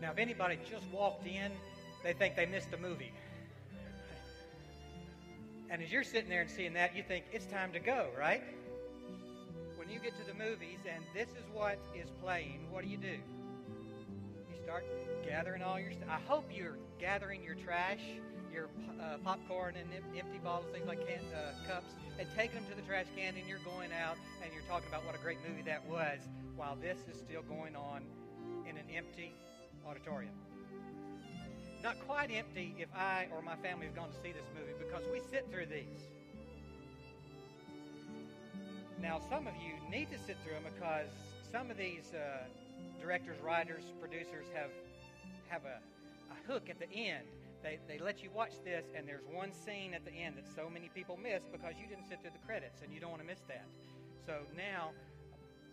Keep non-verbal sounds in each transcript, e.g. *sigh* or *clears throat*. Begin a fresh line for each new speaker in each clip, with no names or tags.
Now, if anybody just walked in, they think they missed a movie. And as you're sitting there and seeing that, you think it's time to go, right? When you get to the movies and this is what is playing, what do you do? You start gathering all your stuff. I hope you're gathering your trash, your uh, popcorn and empty bottles, things like can, uh, cups, and taking them to the trash can, and you're going out and you're talking about what a great movie that was while this is still going on in an empty auditorium. Not quite empty if I or my family have gone to see this movie because we sit through these. Now, some of you need to sit through them because some of these uh, directors, writers, producers have have a, a hook at the end. They, they let you watch this, and there's one scene at the end that so many people miss because you didn't sit through the credits, and you don't want to miss that. So now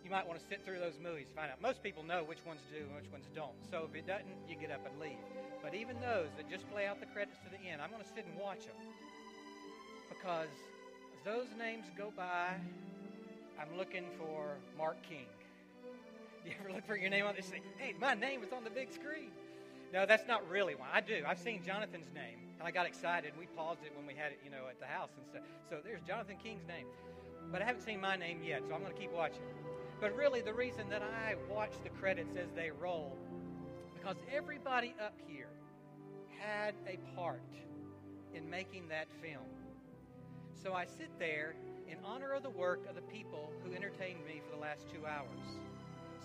you might want to sit through those movies, find out. Most people know which ones do and which ones don't. So if it doesn't, you get up and leave. But even those that just play out the credits to the end, I'm going to sit and watch them. Because as those names go by, I'm looking for Mark King. *laughs* You ever look for your name on this thing? Hey, my name is on the big screen. No, that's not really why. I do. I've seen Jonathan's name, and I got excited. We paused it when we had it, you know, at the house and stuff. So there's Jonathan King's name. But I haven't seen my name yet, so I'm going to keep watching. But really, the reason that I watch the credits as they roll, because everybody up here had a part in making that film. So I sit there in honor of the work of the people who entertained me for the last two hours.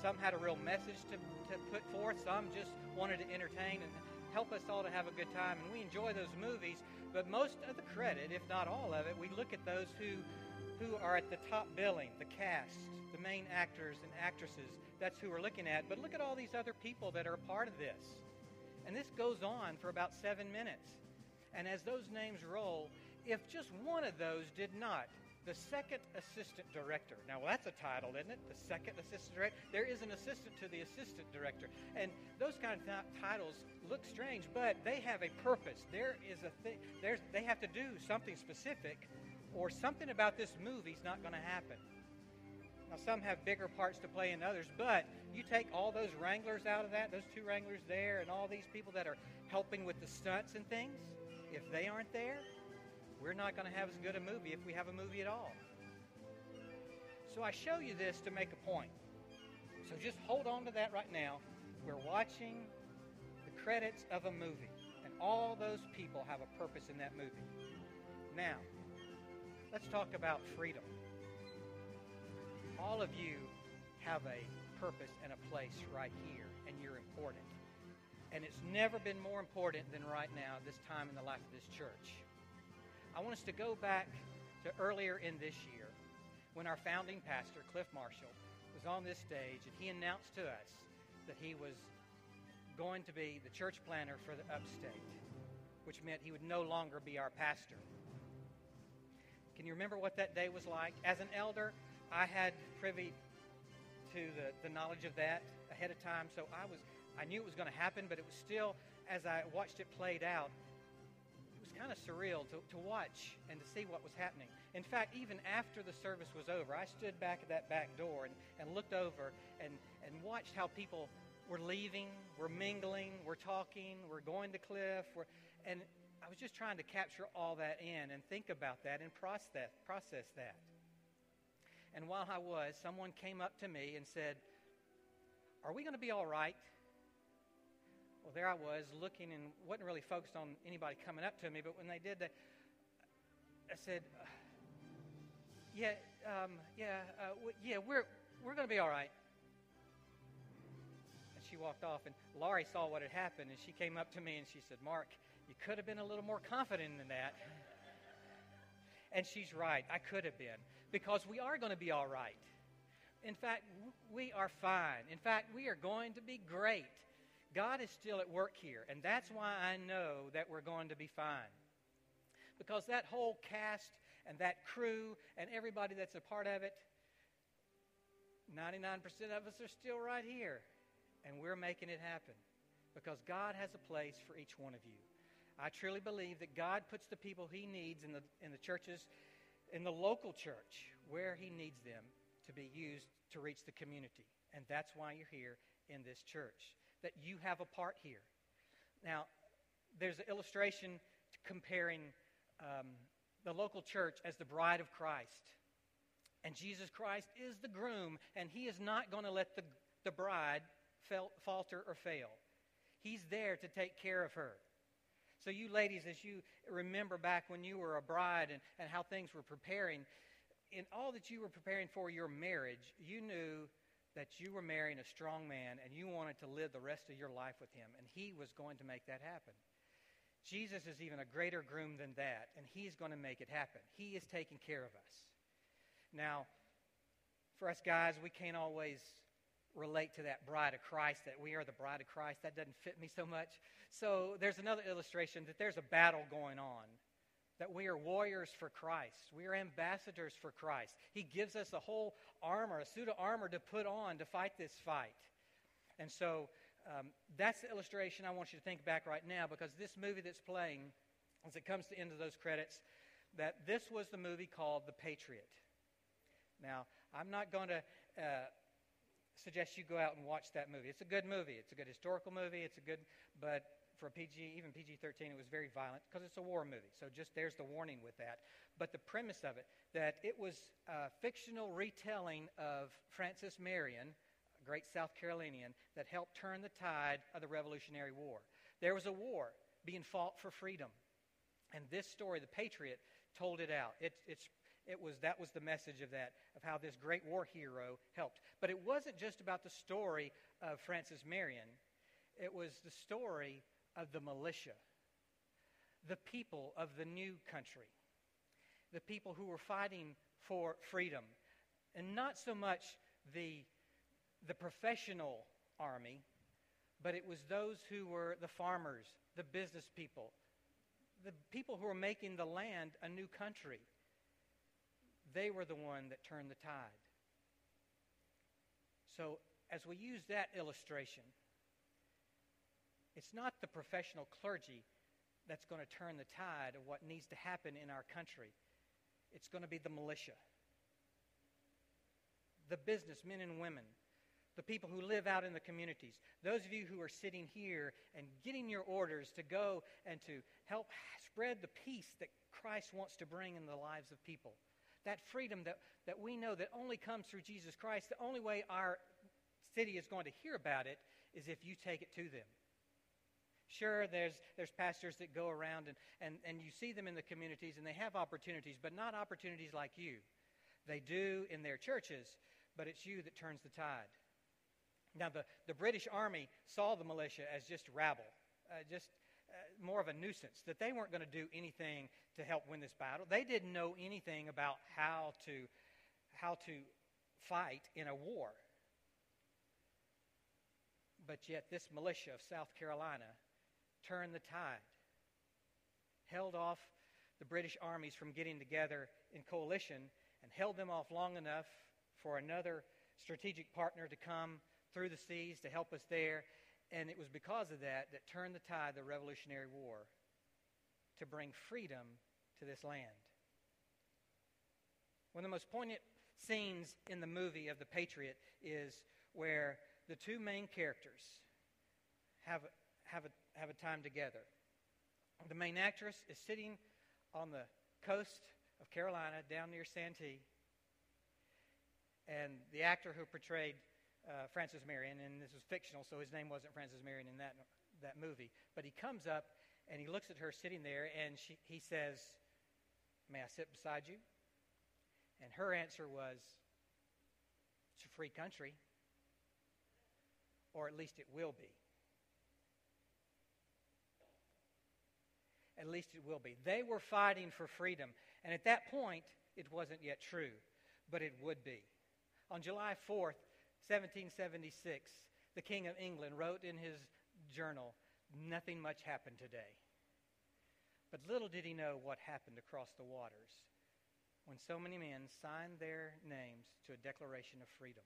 Some had a real message to, to put forth, some just wanted to entertain and help us all to have a good time. And we enjoy those movies, but most of the credit, if not all of it, we look at those who, who are at the top billing, the cast, the main actors and actresses. That's who we're looking at. But look at all these other people that are a part of this. And this goes on for about seven minutes. And as those names roll, if just one of those did not, the second assistant director. Now, well, that's a title, isn't it? The second assistant director. There is an assistant to the assistant director. And those kind of titles look strange, but they have a purpose. There is a thing, there's, they have to do something specific, or something about this movie is not going to happen. Now, some have bigger parts to play than others, but you take all those wranglers out of that, those two wranglers there, and all these people that are helping with the stunts and things, if they aren't there, we're not going to have as good a movie if we have a movie at all. So I show you this to make a point. So just hold on to that right now. We're watching the credits of a movie, and all those people have a purpose in that movie. Now, let's talk about freedom all of you have a purpose and a place right here, and you're important. And it's never been more important than right now, this time in the life of this church. I want us to go back to earlier in this year when our founding pastor, Cliff Marshall, was on this stage and he announced to us that he was going to be the church planter for the upstate, which meant he would no longer be our pastor. Can you remember what that day was like? As an elder, I had privy to the, the knowledge of that ahead of time, so I was I knew it was going to happen, but it was still, as I watched it played out, it was kind of surreal to, to watch and to see what was happening. In fact, even after the service was over, I stood back at that back door and, and looked over and, and watched how people were leaving, were mingling, were talking, were going to Cliff, were, and was just trying to capture all that in and think about that and process, process that. And while I was, someone came up to me and said, Are we going to be all right? Well, there I was looking and wasn't really focused on anybody coming up to me, but when they did that, I said, Yeah, um, yeah, uh, w- yeah, we're, we're going to be all right. And she walked off, and Laurie saw what had happened, and she came up to me and she said, Mark, you could have been a little more confident than that. And she's right. I could have been because we are going to be all right. In fact, we are fine. In fact, we are going to be great. God is still at work here, and that's why I know that we're going to be fine. Because that whole cast and that crew and everybody that's a part of it, 99% of us are still right here, and we're making it happen. Because God has a place for each one of you. I truly believe that God puts the people He needs in the, in the churches, in the local church, where He needs them to be used to reach the community. And that's why you're here in this church. that you have a part here. Now, there's an illustration comparing um, the local church as the bride of Christ. And Jesus Christ is the groom, and he is not going to let the, the bride falter or fail. He's there to take care of her. So, you ladies, as you remember back when you were a bride and, and how things were preparing, in all that you were preparing for your marriage, you knew that you were marrying a strong man and you wanted to live the rest of your life with him, and he was going to make that happen. Jesus is even a greater groom than that, and he's going to make it happen. He is taking care of us. Now, for us guys, we can't always relate to that bride of Christ, that we are the bride of Christ. That doesn't fit me so much. So there's another illustration that there's a battle going on, that we are warriors for Christ. We are ambassadors for Christ. He gives us a whole armor, a suit of armor to put on to fight this fight. And so um, that's the illustration I want you to think back right now because this movie that's playing, as it comes to the end of those credits, that this was the movie called The Patriot. Now, I'm not going to uh, suggest you go out and watch that movie. It's a good movie. It's a good historical movie. It's a good, but for PG, even PG-13, it was very violent because it's a war movie. So just there's the warning with that. But the premise of it, that it was a fictional retelling of Francis Marion, a great South Carolinian, that helped turn the tide of the Revolutionary War. There was a war being fought for freedom. And this story, The Patriot, told it out. It, it's it was that was the message of that of how this great war hero helped. But it wasn't just about the story of francis marion. It was the story of the militia the people of the new country the people who were fighting for freedom and not so much the the professional army but it was those who were the farmers the business people the people who were making the land a new country they were the one that turned the tide. So, as we use that illustration, it's not the professional clergy that's going to turn the tide of what needs to happen in our country. It's going to be the militia, the businessmen and women, the people who live out in the communities, those of you who are sitting here and getting your orders to go and to help spread the peace that Christ wants to bring in the lives of people that freedom that, that we know that only comes through Jesus Christ, the only way our city is going to hear about it is if you take it to them. Sure, there's, there's pastors that go around and, and, and you see them in the communities and they have opportunities, but not opportunities like you. They do in their churches, but it's you that turns the tide. Now, the, the British Army saw the militia as just rabble, uh, just more of a nuisance, that they weren't going to do anything to help win this battle. They didn't know anything about how to, how to fight in a war. But yet, this militia of South Carolina turned the tide, held off the British armies from getting together in coalition, and held them off long enough for another strategic partner to come through the seas to help us there. And it was because of that that turned the tide of the Revolutionary War to bring freedom to this land. One of the most poignant scenes in the movie of The Patriot is where the two main characters have, have, a, have a time together. The main actress is sitting on the coast of Carolina down near Santee. And the actor who portrayed uh, Francis Marion, and this was fictional, so his name wasn't Francis Marion in that, that movie. But he comes up and he looks at her sitting there, and she, he says, May I sit beside you? And her answer was, It's a free country, or at least it will be. At least it will be. They were fighting for freedom. And at that point, it wasn't yet true, but it would be. On July 4th, 1776, the King of England wrote in his journal, Nothing much happened today. But little did he know what happened across the waters when so many men signed their names to a declaration of freedom.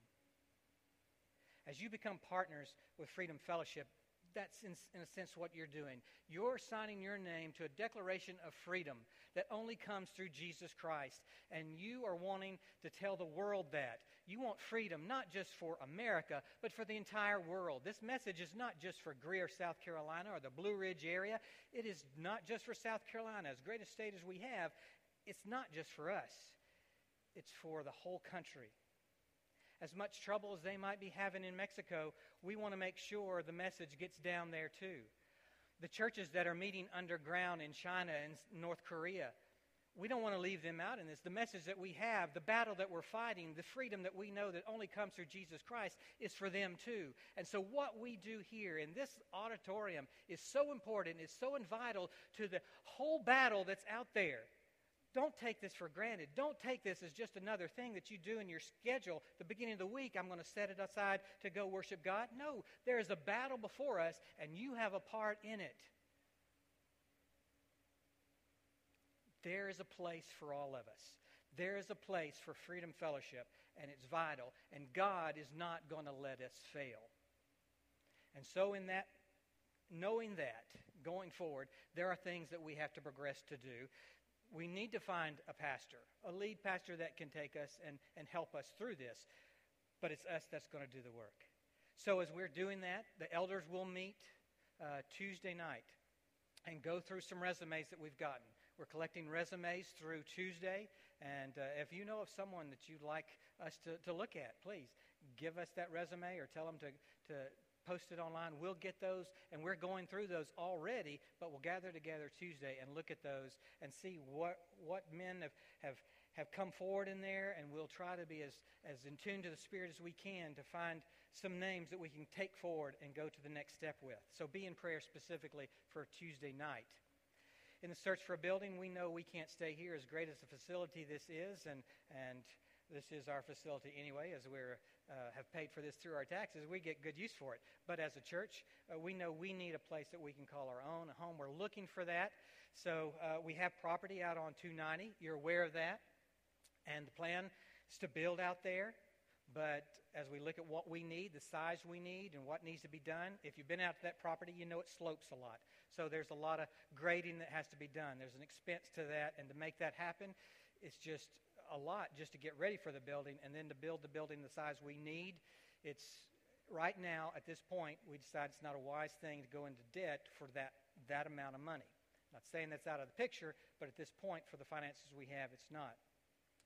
As you become partners with Freedom Fellowship, that's in, in, a sense what you're doing. You're signing your name to a declaration of freedom that only comes through Jesus Christ. And you are wanting to tell the world that. You want freedom not just for America, but for the entire world. This message is not just for Greer, South Carolina, or the Blue Ridge area. It is not just for South Carolina. As great a state as we have, it's not just for us, it's for the whole country. As much trouble as they might be having in Mexico, we want to make sure the message gets down there too. The churches that are meeting underground in China and North Korea, we don't want to leave them out in this. The message that we have, the battle that we're fighting, the freedom that we know that only comes through Jesus Christ is for them too. And so, what we do here in this auditorium is so important, is so vital to the whole battle that's out there. Don't take this for granted. Don't take this as just another thing that you do in your schedule. The beginning of the week, I'm going to set it aside to go worship God. No, there is a battle before us, and you have a part in it. There is a place for all of us. There is a place for Freedom Fellowship, and it's vital. And God is not going to let us fail. And so, in that, knowing that, going forward, there are things that we have to progress to do. We need to find a pastor, a lead pastor that can take us and, and help us through this. But it's us that's going to do the work. So, as we're doing that, the elders will meet uh, Tuesday night and go through some resumes that we've gotten. We're collecting resumes through Tuesday. And uh, if you know of someone that you'd like us to, to look at, please give us that resume or tell them to, to post it online. We'll get those, and we're going through those already, but we'll gather together Tuesday and look at those and see what, what men have, have, have come forward in there, and we'll try to be as, as in tune to the Spirit as we can to find some names that we can take forward and go to the next step with. So be in prayer specifically for Tuesday night in the search for a building, we know we can't stay here as great as the facility this is, and, and this is our facility anyway, as we uh, have paid for this through our taxes. We get good use for it. But as a church, uh, we know we need a place that we can call our own, a home. We're looking for that. So uh, we have property out on 290. You're aware of that. And the plan is to build out there. But as we look at what we need, the size we need, and what needs to be done, if you've been out to that property, you know it slopes a lot. So there's a lot of grading that has to be done. There's an expense to that, and to make that happen, it's just a lot just to get ready for the building, and then to build the building the size we need. It's right now at this point we decide it's not a wise thing to go into debt for that that amount of money. Not saying that's out of the picture, but at this point, for the finances we have, it's not.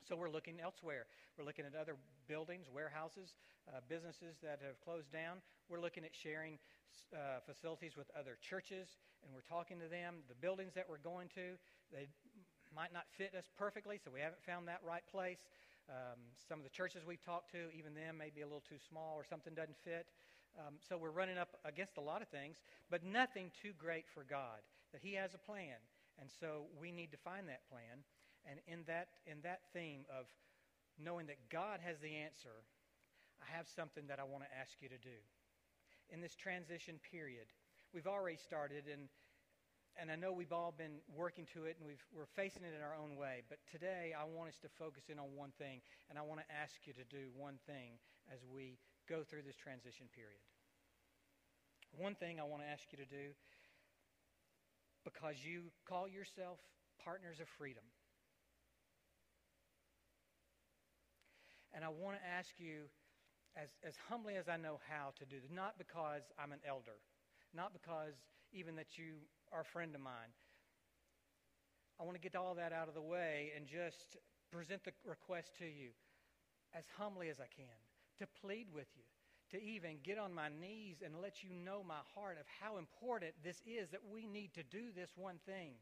So we're looking elsewhere. We're looking at other buildings, warehouses, uh, businesses that have closed down. We're looking at sharing uh, facilities with other churches, and we're talking to them. The buildings that we're going to, they might not fit us perfectly, so we haven't found that right place. Um, some of the churches we've talked to, even them, may be a little too small or something doesn't fit. Um, so we're running up against a lot of things, but nothing too great for God. That He has a plan, and so we need to find that plan. And in that, in that theme of knowing that God has the answer, I have something that I want to ask you to do. In this transition period, we've already started, and, and I know we've all been working to it, and we've, we're facing it in our own way. But today, I want us to focus in on one thing, and I want to ask you to do one thing as we go through this transition period. One thing I want to ask you to do, because you call yourself partners of freedom. And I want to ask you, as, as humbly as I know how to do this, not because I'm an elder, not because even that you are a friend of mine. I want to get all that out of the way and just present the request to you as humbly as I can, to plead with you, to even get on my knees and let you know my heart of how important this is that we need to do this one thing.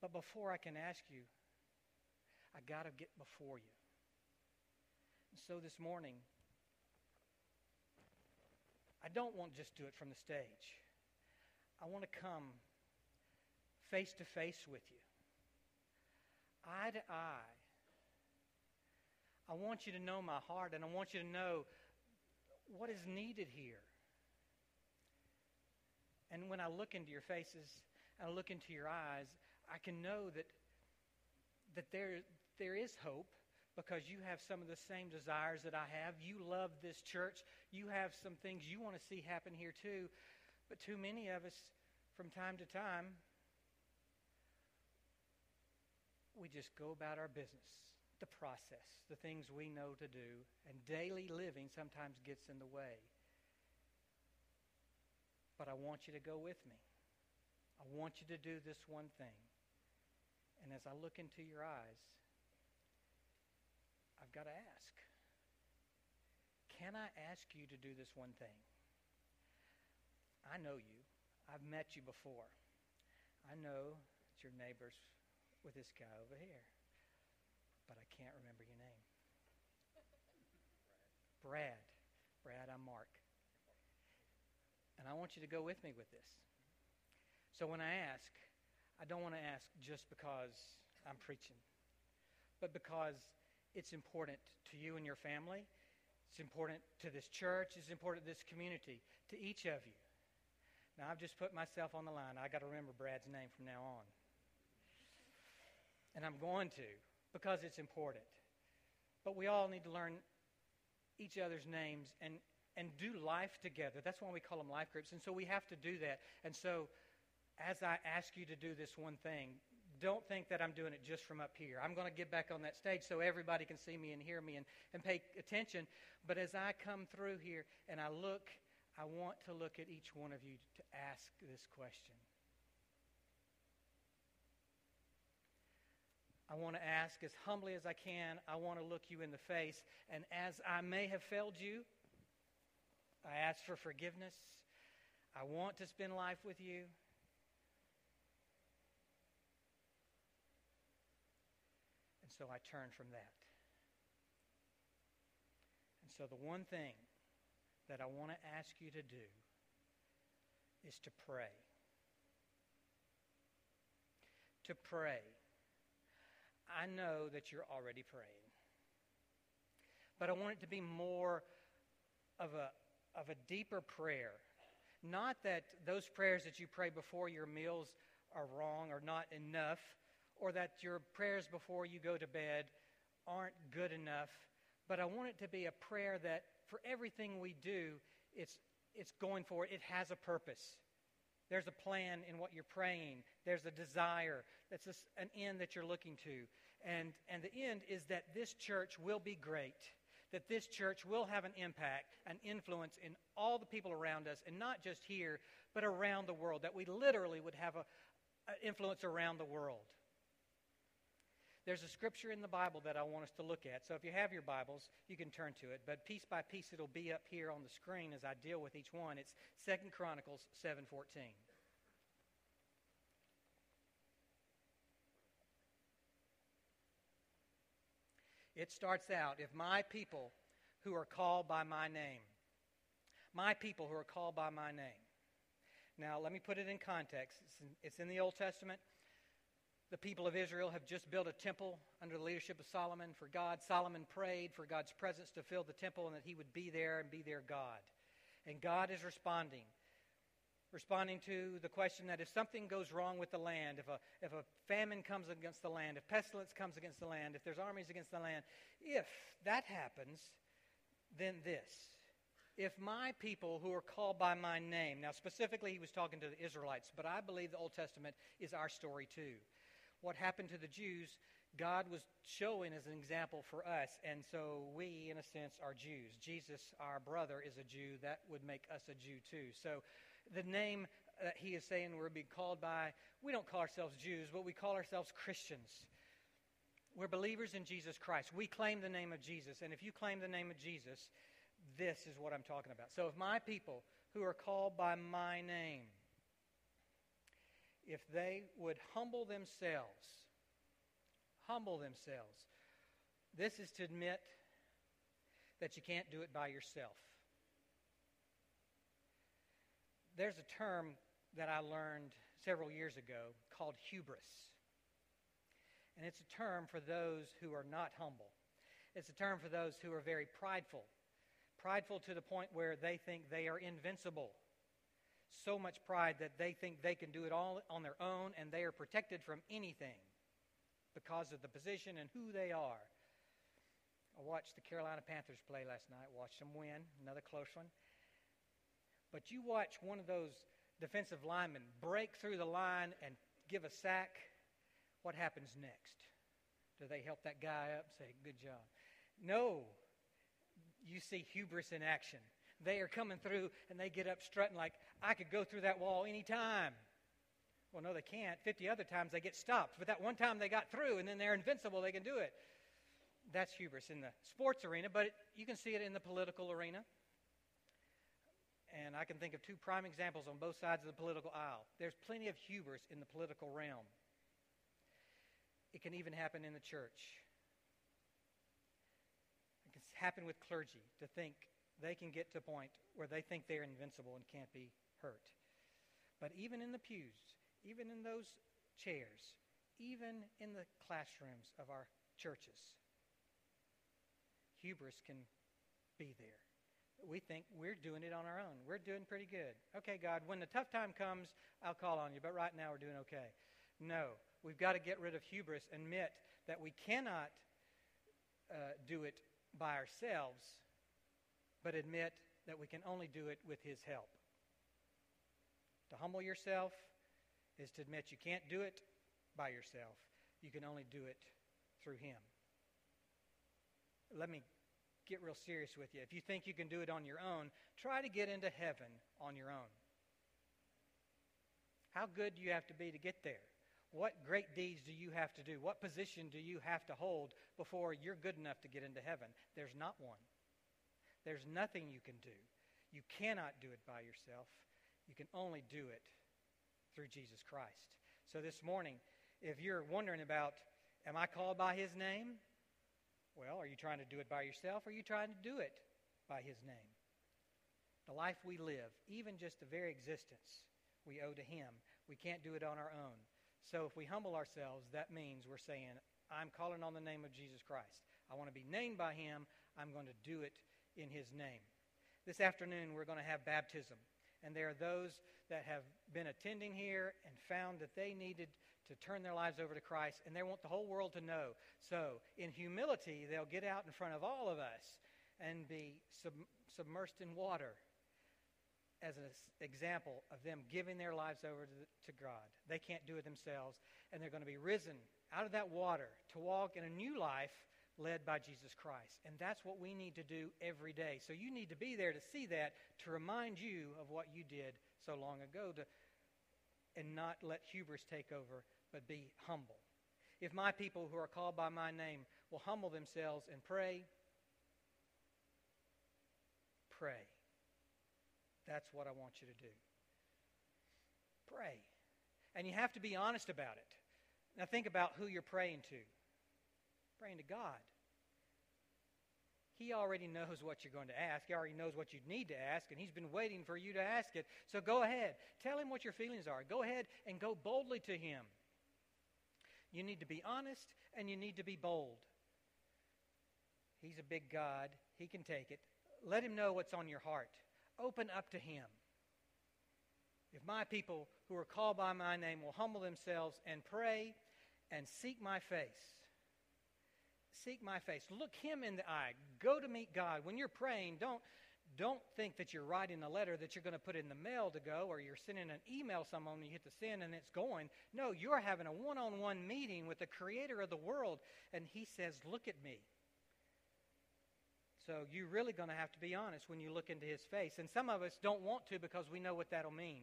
But before I can ask you, I got to get before you. And so this morning, I don't want to just do it from the stage. I want to come face to face with you, eye to eye. I want you to know my heart, and I want you to know what is needed here. And when I look into your faces, and I look into your eyes, I can know that that there, there is hope because you have some of the same desires that I have. You love this church. You have some things you want to see happen here too. But too many of us, from time to time, we just go about our business. the process, the things we know to do, and daily living sometimes gets in the way. But I want you to go with me. I want you to do this one thing. And as I look into your eyes, I've got to ask Can I ask you to do this one thing? I know you. I've met you before. I know that your neighbors with this guy over here, but I can't remember your name. Brad. Brad, I'm Mark. And I want you to go with me with this. So when I ask, I don't want to ask just because I'm preaching, but because it's important to you and your family. It's important to this church. It's important to this community, to each of you. Now, I've just put myself on the line. i got to remember Brad's name from now on. And I'm going to because it's important. But we all need to learn each other's names and, and do life together. That's why we call them life groups. And so we have to do that. And so as I ask you to do this one thing, don't think that I'm doing it just from up here. I'm going to get back on that stage so everybody can see me and hear me and, and pay attention. But as I come through here and I look, I want to look at each one of you to ask this question. I want to ask as humbly as I can. I want to look you in the face. And as I may have failed you, I ask for forgiveness. I want to spend life with you. So I turn from that. And so the one thing that I want to ask you to do is to pray. To pray. I know that you're already praying. But I want it to be more of a, of a deeper prayer. Not that those prayers that you pray before your meals are wrong or not enough, or that your prayers before you go to bed aren't good enough, but I want it to be a prayer that for everything we do, it's, it's going for it. It has a purpose. There's a plan in what you're praying. There's a desire. That's an end that you're looking to. And, and the end is that this church will be great, that this church will have an impact, an influence in all the people around us, and not just here, but around the world, that we literally would have an influence around the world. There's a scripture in the Bible that I want us to look at. So if you have your Bibles, you can turn to it. But piece by piece, it'll be up here on the screen as I deal with each one. It's Second Chronicles 7.14. It starts out, if my people who are called by my name, my people who are called by my name. Now, let me put it in context. It's in, it's in the Old Testament. The people of Israel have just built a temple under the leadership of Solomon for God. Solomon prayed for God's presence to fill the temple and that he would be there and be their God. And God is responding. Responding to the question that if something goes wrong with the land, if a, if a famine comes against the land, if pestilence comes against the land, if there's armies against the land, if that happens, then this. If my people who are called by my name, now specifically he was talking to the Israelites, but I believe the Old Testament is our story too what happened to the Jews, God was showing as an example for us. And so we, in a sense, are Jews. Jesus, our brother, is a Jew. That would make us a Jew too. So the name that he is saying we're being called by, we don't call ourselves Jews, but we call ourselves Christians. We're believers in Jesus Christ. We claim the name of Jesus. And if you claim the name of Jesus, this is what I'm talking about. So if my people who are called by my name, if they would humble themselves, humble themselves. This is to admit that you can't do it by yourself. There's a term that I learned several years ago called hubris. And it's a term for those who are not humble. It's a term for those who are very prideful. Prideful to the point where they think they are invincible so much pride that they think they can do it all on their own and they are protected from anything because of the position and who they are. I watched the Carolina Panthers play last night, watched them win, another close one. But you watch one of those defensive linemen break through the line and give a sack, what happens next? Do they help that guy up? Say, good job. No. You see hubris in action. They are coming through and they get up strutting like, I could go through that wall anytime. Well, no, they can't. 50 other times they get stopped. But that one time they got through and then they're invincible, they can do it. That's hubris in the sports arena, but it, you can see it in the political arena. And I can think of two prime examples on both sides of the political aisle. There's plenty of hubris in the political realm. It can even happen in the church. It can happen with clergy to think they can get to a point where they think they're invincible and can't be hurt. But even in the pews, even in those chairs, even in the classrooms of our churches, hubris can be there we think we're doing it on our own. We're doing pretty good. Okay, God, when the tough time comes, I'll call on you, but right now we're doing okay. No, we've got to get rid of hubris, admit that we cannot uh, do it by ourselves, but admit that we can only do it with His help. To humble yourself is to admit you can't do it by yourself, you can only do it through Him. Let me get real serious with you. If you think you can do it on your own, try to get into heaven on your own. How good do you have to be to get there? What great deeds do you have to do? What position do you have to hold before you're good enough to get into heaven? There's not one. There's nothing you can do. You cannot do it by yourself. You can only do it through Jesus Christ. So this morning, if you're wondering about, am I called by his name? Well, are you trying to do it by yourself or are you trying to do it by His name? The life we live, even just the very existence, we owe to Him. We can't do it on our own. So if we humble ourselves, that means we're saying, I'm calling on the name of Jesus Christ. I want to be named by Him. I'm going to do it in His name. This afternoon, we're going to have baptism. And there are those that have been attending here and found that they needed to turn their lives over to Christ, and they want the whole world to know. So, in humility, they'll get out in front of all of us and be sub- submersed in water as an example of them giving their lives over to, the, to God. They can't do it themselves, and they're going to be risen out of that water to walk in a new life led by Jesus Christ. And that's what we need to do every day. So you need to be there to see that, to remind you of what you did so long ago, to, and not let hubris take over, but be humble. If my people who are called by my name will humble themselves and pray, pray. That's what I want you to do. Pray. And you have to be honest about it. Now think about who you're praying to. Praying to God. He already knows what you're going to ask. He already knows what you need to ask, and He's been waiting for you to ask it. So go ahead. Tell Him what your feelings are. Go ahead and go boldly to Him. You need to be honest and you need to be bold. He's a big God. He can take it. Let Him know what's on your heart. Open up to Him. If my people who are called by my name will humble themselves and pray and seek my face, seek my face. Look him in the eye. Go to meet God. When you're praying, don't, don't think that you're writing a letter that you're going to put in the mail to go or you're sending an email someone and you hit the send and it's going. No, you're having a one on one meeting with the creator of the world and he says, Look at me. So you're really going to have to be honest when you look into his face. And some of us don't want to because we know what that'll mean.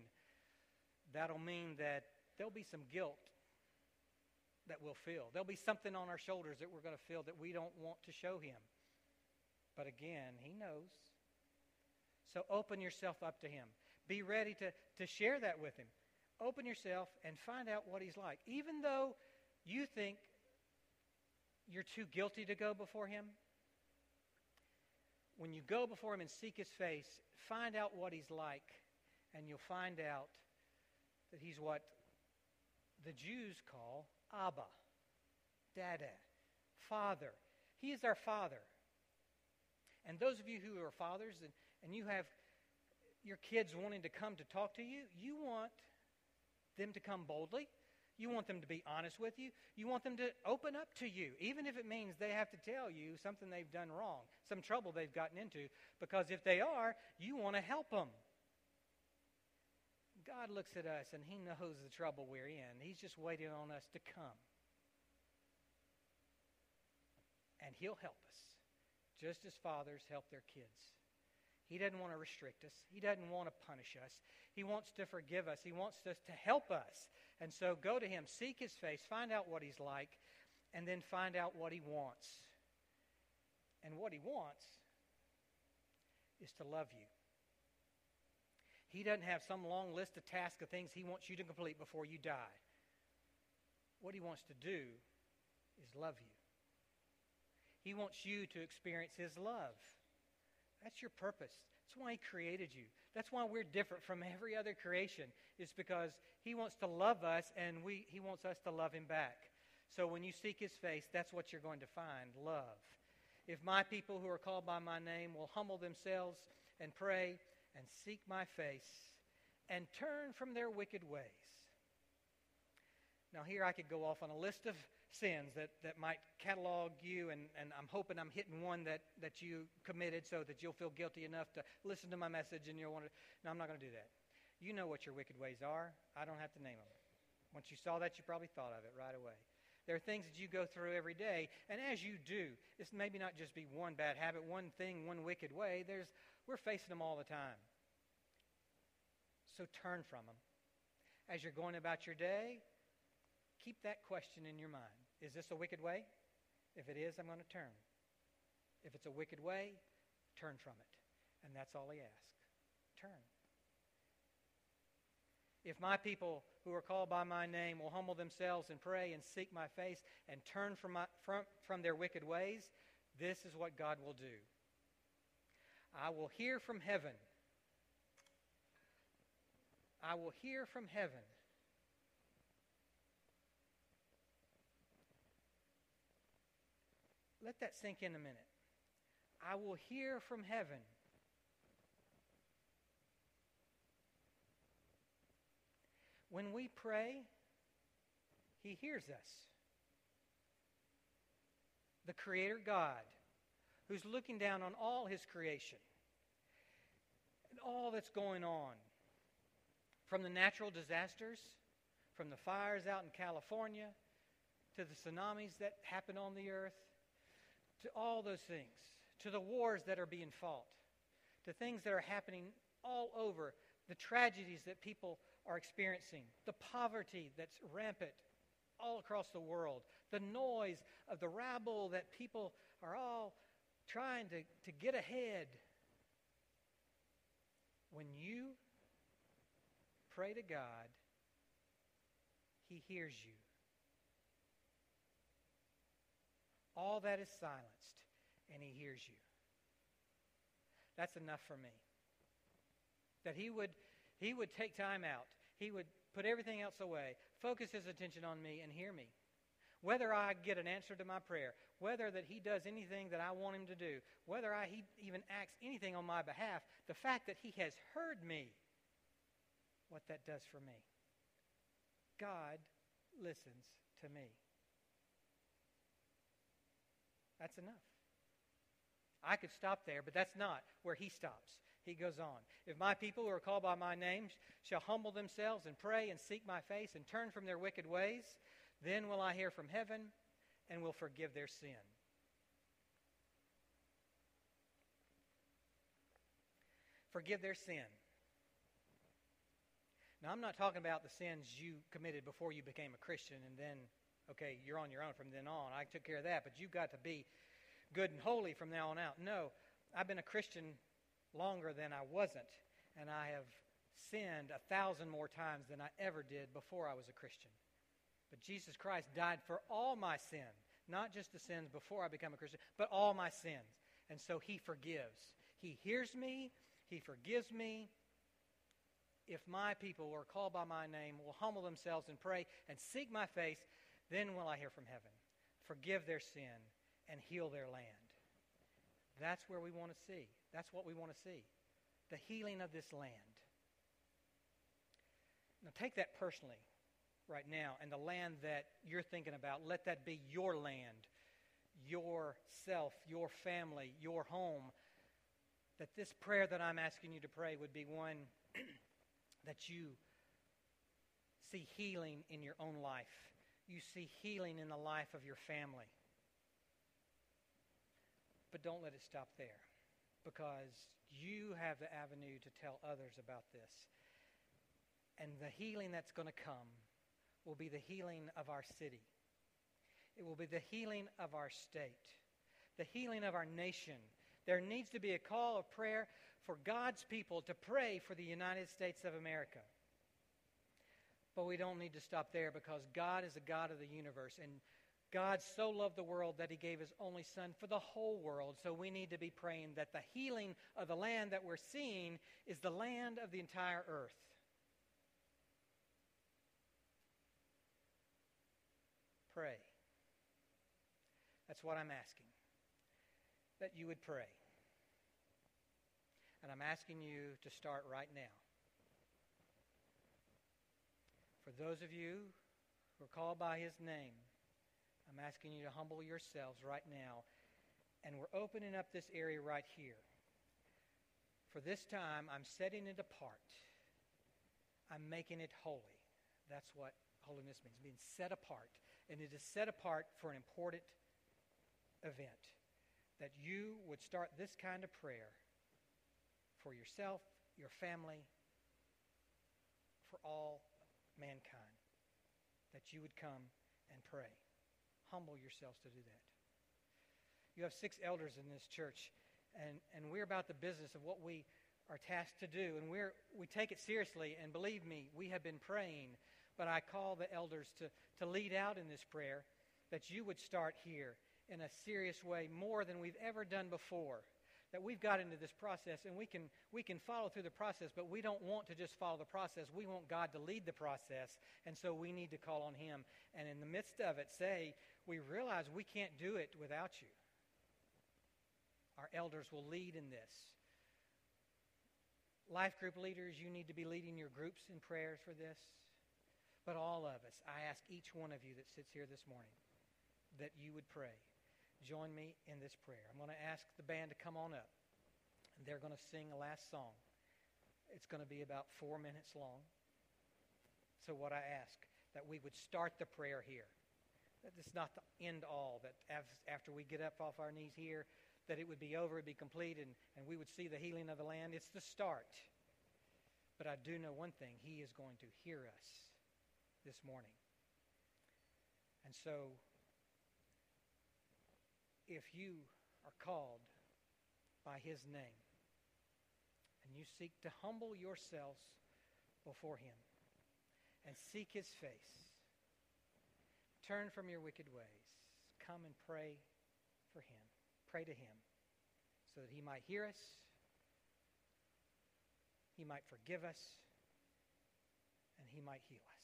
That'll mean that there'll be some guilt that we'll feel. There'll be something on our shoulders that we're going to feel that we don't want to show him. But again, he knows. So open yourself up to him. Be ready to, to share that with him. Open yourself and find out what he's like. Even though you think you're too guilty to go before him, when you go before him and seek his face, find out what he's like, and you'll find out that he's what the Jews call Abba, Dada, Father. He is our Father. And those of you who are fathers and, and you have your kids wanting to come to talk to you, you want them to come boldly. You want them to be honest with you. You want them to open up to you, even if it means they have to tell you something they've done wrong, some trouble they've gotten into. Because if they are, you want to help them. God looks at us and He knows the trouble we're in. He's just waiting on us to come. and He'll help us, just as fathers help their kids. He doesn't want to restrict us. He doesn't want to punish us. He wants to forgive us. He wants us to help us. And so go to Him, seek His face, find out what He's like, and then find out what He wants. And what He wants is to love you. He doesn't have some long list of tasks of things He wants you to complete before you die. What He wants to do is love you. He wants you to experience His love. That's your purpose. That's why He created you. That's why we're different from every other creation. It's because He wants to love us and we, He wants us to love Him back. So when you seek His face, that's what you're going to find love. If my people who are called by my name will humble themselves and pray and seek my face and turn from their wicked ways. Now, here I could go off on a list of sins that, that might catalog you, and, and I'm hoping I'm hitting one that, that you committed so that you'll feel guilty enough to listen to my message and you'll want to. No, I'm not going to do that. You know what your wicked ways are. I don't have to name them. Once you saw that, you probably thought of it right away. There are things that you go through every day, and as you do, it's maybe not just be one bad habit, one thing, one wicked way. There's, we're facing them all the time. So turn from them. As you're going about your day, keep that question in your mind. Is this a wicked way? If it is, I'm going to turn. If it's a wicked way, turn from it. And that's all he asks. Turn. If my people who are called by my name will humble themselves and pray and seek my face and turn from, my, from, from their wicked ways, this is what God will do. I will hear from heaven. I will hear from heaven Let that sink in a minute. I will hear from heaven. When we pray, He hears us. The Creator God, who's looking down on all His creation and all that's going on, from the natural disasters, from the fires out in California, to the tsunamis that happen on the earth, to all those things, to the wars that are being fought, to things that are happening all over, the tragedies that people are experiencing, the poverty that's rampant all across the world, the noise of the rabble that people are all trying to, to get ahead. When you pray to God, He hears you. All that is silenced, and He hears you. That's enough for me. That He would, he would take time out, He would put everything else away, focus His attention on me, and hear me. Whether I get an answer to my prayer, whether that He does anything that I want Him to do, whether I, He even acts anything on my behalf, the fact that He has heard me, what that does for me. God listens to me. That's enough. I could stop there, but that's not where he stops. He goes on. If my people who are called by my name shall humble themselves and pray and seek my face and turn from their wicked ways, then will I hear from heaven and will forgive their sin. Forgive their sin. Now, I'm not talking about the sins you committed before you became a Christian and then okay, you're on your own from then on. I took care of that, but you've got to be good and holy from now on out. No, I've been a Christian longer than I wasn't, and I have sinned a thousand more times than I ever did before I was a Christian. But Jesus Christ died for all my sins, not just the sins before I become a Christian, but all my sins. And so he forgives. He hears me, he forgives me. If my people who are called by my name will humble themselves and pray and seek my face, then will I hear from heaven, forgive their sin, and heal their land. That's where we want to see. That's what we want to see. The healing of this land. Now, take that personally right now, and the land that you're thinking about, let that be your land, yourself, your family, your home. That this prayer that I'm asking you to pray would be one *clears throat* that you see healing in your own life you see healing in the life of your family. But don't let it stop there because you have the avenue to tell others about this. And the healing that's going to come will be the healing of our city. It will be the healing of our state, the healing of our nation. There needs to be a call of prayer for God's people to pray for the United States of America. But we don't need to stop there because God is the God of the universe. And God so loved the world that he gave his only son for the whole world. So we need to be praying that the healing of the land that we're seeing is the land of the entire earth. Pray. That's what I'm asking. That you would pray. And I'm asking you to start right now. For those of you who are called by his name, I'm asking you to humble yourselves right now. And we're opening up this area right here. For this time, I'm setting it apart. I'm making it holy. That's what holiness means, being set apart. And it is set apart for an important event. That you would start this kind of prayer for yourself, your family, for all mankind. That you would come and pray humble yourselves to do that. You have six elders in this church, and, and we're about the business of what we are tasked to do, and we're, we take it seriously, and believe me, we have been praying, but I call the elders to, to lead out in this prayer that you would start here in a serious way more than we've ever done before that we've got into this process and we can, we can follow through the process, but we don't want to just follow the process. We want God to lead the process, and so we need to call on Him. And in the midst of it, say, we realize we can't do it without you. Our elders will lead in this. Life group leaders, you need to be leading your groups in prayers for this. But all of us, I ask each one of you that sits here this morning that you would pray join me in this prayer. I'm going to ask the band to come on up. And they're going to sing a last song. It's going to be about four minutes long. So, what I ask, that we would start the prayer here. That it's not the end all, that after we get up off our knees here, that it would be over, it'd be complete, and, and we would see the healing of the land. It's the start. But I do know one thing He is going to hear us this morning. And so if you are called by his name and you seek to humble yourselves before him and seek his face, turn from your wicked ways, come and pray for him. Pray to him so that he might hear us, he might forgive us, and he might heal us.